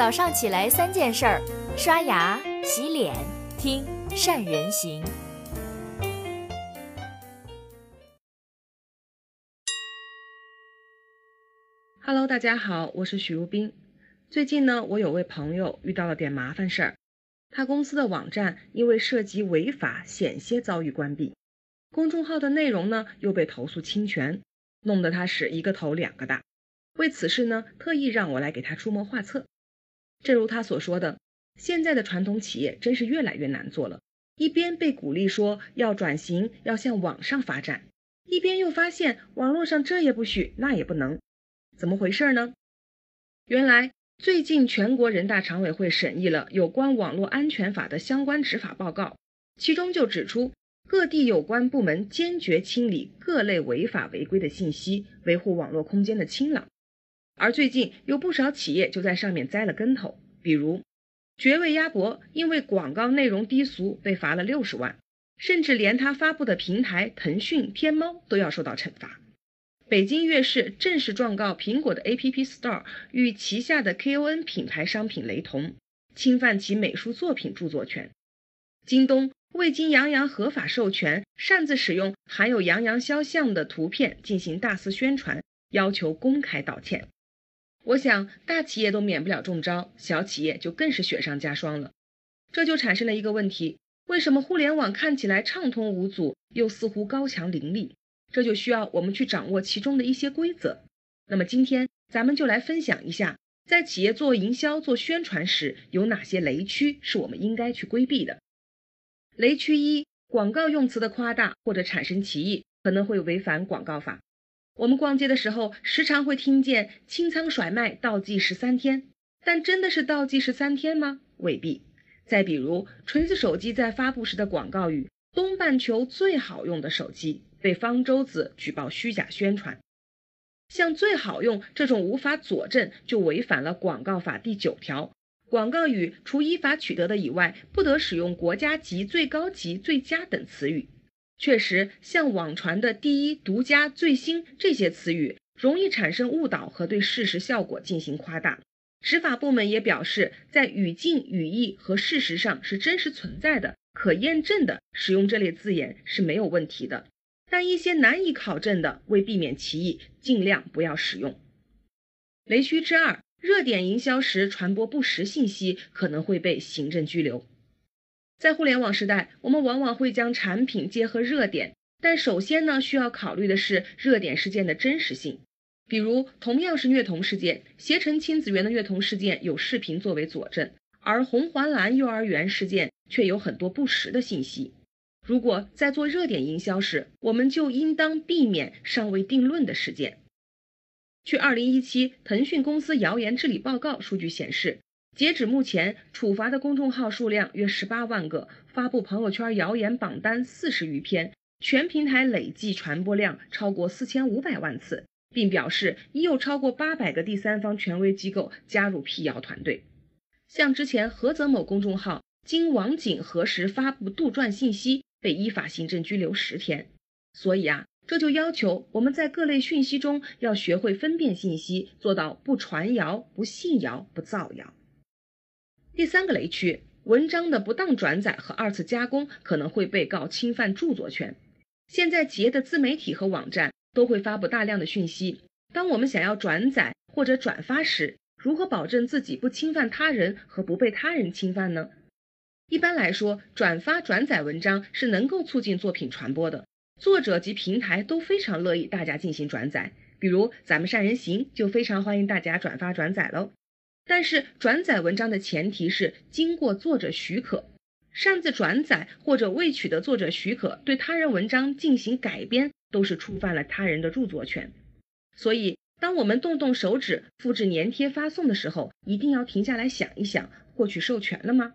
早上起来三件事儿：刷牙、洗脸、听善人行。Hello，大家好，我是许如冰。最近呢，我有位朋友遇到了点麻烦事儿，他公司的网站因为涉及违法，险些遭遇关闭，公众号的内容呢又被投诉侵权，弄得他是一个头两个大。为此事呢，特意让我来给他出谋划策。正如他所说的，现在的传统企业真是越来越难做了。一边被鼓励说要转型，要向网上发展，一边又发现网络上这也不许，那也不能，怎么回事呢？原来最近全国人大常委会审议了有关网络安全法的相关执法报告，其中就指出，各地有关部门坚决清理各类违法违规的信息，维护网络空间的清朗。而最近有不少企业就在上面栽了跟头，比如绝味鸭脖，因为广告内容低俗被罚了六十万，甚至连他发布的平台腾讯、天猫都要受到惩罚。北京乐视正式状告苹果的 App Store 与旗下的 KON 品牌商品雷同，侵犯其美术作品著作权。京东未经杨洋合法授权，擅自使用含有杨洋肖像的图片进行大肆宣传，要求公开道歉。我想，大企业都免不了中招，小企业就更是雪上加霜了。这就产生了一个问题：为什么互联网看起来畅通无阻，又似乎高墙林立？这就需要我们去掌握其中的一些规则。那么今天咱们就来分享一下，在企业做营销、做宣传时，有哪些雷区是我们应该去规避的。雷区一：广告用词的夸大或者产生歧义，可能会违反广告法。我们逛街的时候，时常会听见清仓甩卖倒计十三天，但真的是倒计十三天吗？未必。再比如，锤子手机在发布时的广告语“东半球最好用的手机”被方舟子举报虚假宣传，像“最好用”这种无法佐证，就违反了广告法第九条，广告语除依法取得的以外，不得使用国家级、最高级、最佳等词语。确实，像网传的第一、独家、最新这些词语，容易产生误导和对事实效果进行夸大。执法部门也表示，在语境、语义和事实上是真实存在的、可验证的，使用这类字眼是没有问题的。但一些难以考证的，为避免歧义，尽量不要使用。雷区之二，热点营销时传播不实信息，可能会被行政拘留。在互联网时代，我们往往会将产品结合热点，但首先呢，需要考虑的是热点事件的真实性。比如，同样是虐童事件，携程亲子园的虐童事件有视频作为佐证，而红环蓝幼儿园事件却有很多不实的信息。如果在做热点营销时，我们就应当避免尚未定论的事件。据二零一七腾讯公司谣言治理报告数据显示。截止目前，处罚的公众号数量约十八万个，发布朋友圈谣言榜单四十余篇，全平台累计传播量超过四千五百万次，并表示已有超过八百个第三方权威机构加入辟谣团队。像之前菏泽某公众号经网警核实发布杜撰信息，被依法行政拘留十天。所以啊，这就要求我们在各类讯息中要学会分辨信息，做到不传谣、不信谣、不造谣。第三个雷区，文章的不当转载和二次加工可能会被告侵犯著作权。现在企业的自媒体和网站都会发布大量的讯息，当我们想要转载或者转发时，如何保证自己不侵犯他人和不被他人侵犯呢？一般来说，转发转载文章是能够促进作品传播的，作者及平台都非常乐意大家进行转载。比如咱们善人行就非常欢迎大家转发转载喽。但是转载文章的前提是经过作者许可，擅自转载或者未取得作者许可对他人文章进行改编，都是触犯了他人的著作权。所以，当我们动动手指复制粘贴发送的时候，一定要停下来想一想，获取授权了吗？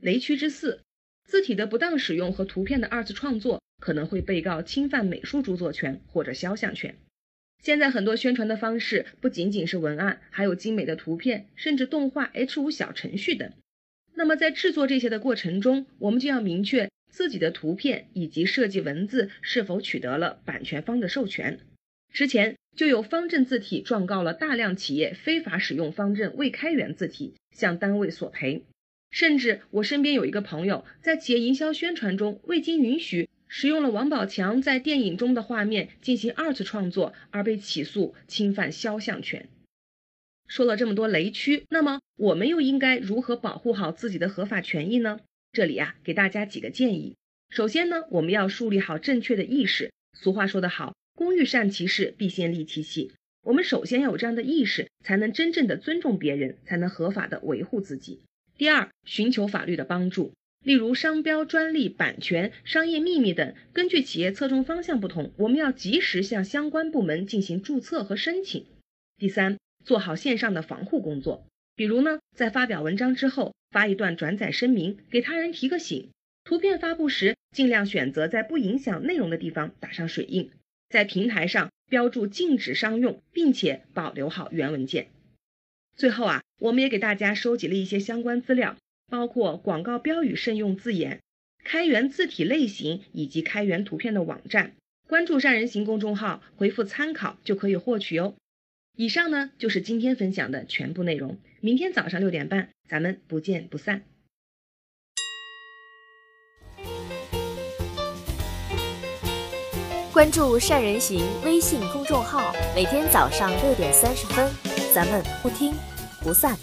雷区之四，字体的不当使用和图片的二次创作可能会被告侵犯美术著作权或者肖像权。现在很多宣传的方式不仅仅是文案，还有精美的图片，甚至动画、H5 小程序等。那么在制作这些的过程中，我们就要明确自己的图片以及设计文字是否取得了版权方的授权。之前就有方正字体状告了大量企业非法使用方正未开源字体，向单位索赔。甚至我身边有一个朋友，在企业营销宣传中未经允许使用了王宝强在电影中的画面进行二次创作，而被起诉侵犯肖像权。说了这么多雷区，那么我们又应该如何保护好自己的合法权益呢？这里啊，给大家几个建议。首先呢，我们要树立好正确的意识。俗话说得好，“工欲善其事，必先利其器”。我们首先要有这样的意识，才能真正的尊重别人，才能合法的维护自己。第二，寻求法律的帮助，例如商标、专利、版权、商业秘密等，根据企业侧重方向不同，我们要及时向相关部门进行注册和申请。第三，做好线上的防护工作，比如呢，在发表文章之后发一段转载声明，给他人提个醒。图片发布时，尽量选择在不影响内容的地方打上水印，在平台上标注禁止商用，并且保留好原文件。最后啊，我们也给大家收集了一些相关资料，包括广告标语慎用字眼、开源字体类型以及开源图片的网站。关注善人行公众号，回复参考就可以获取哦。以上呢就是今天分享的全部内容。明天早上六点半，咱们不见不散。关注善人行微信公众号，每天早上六点三十分，咱们不听不散。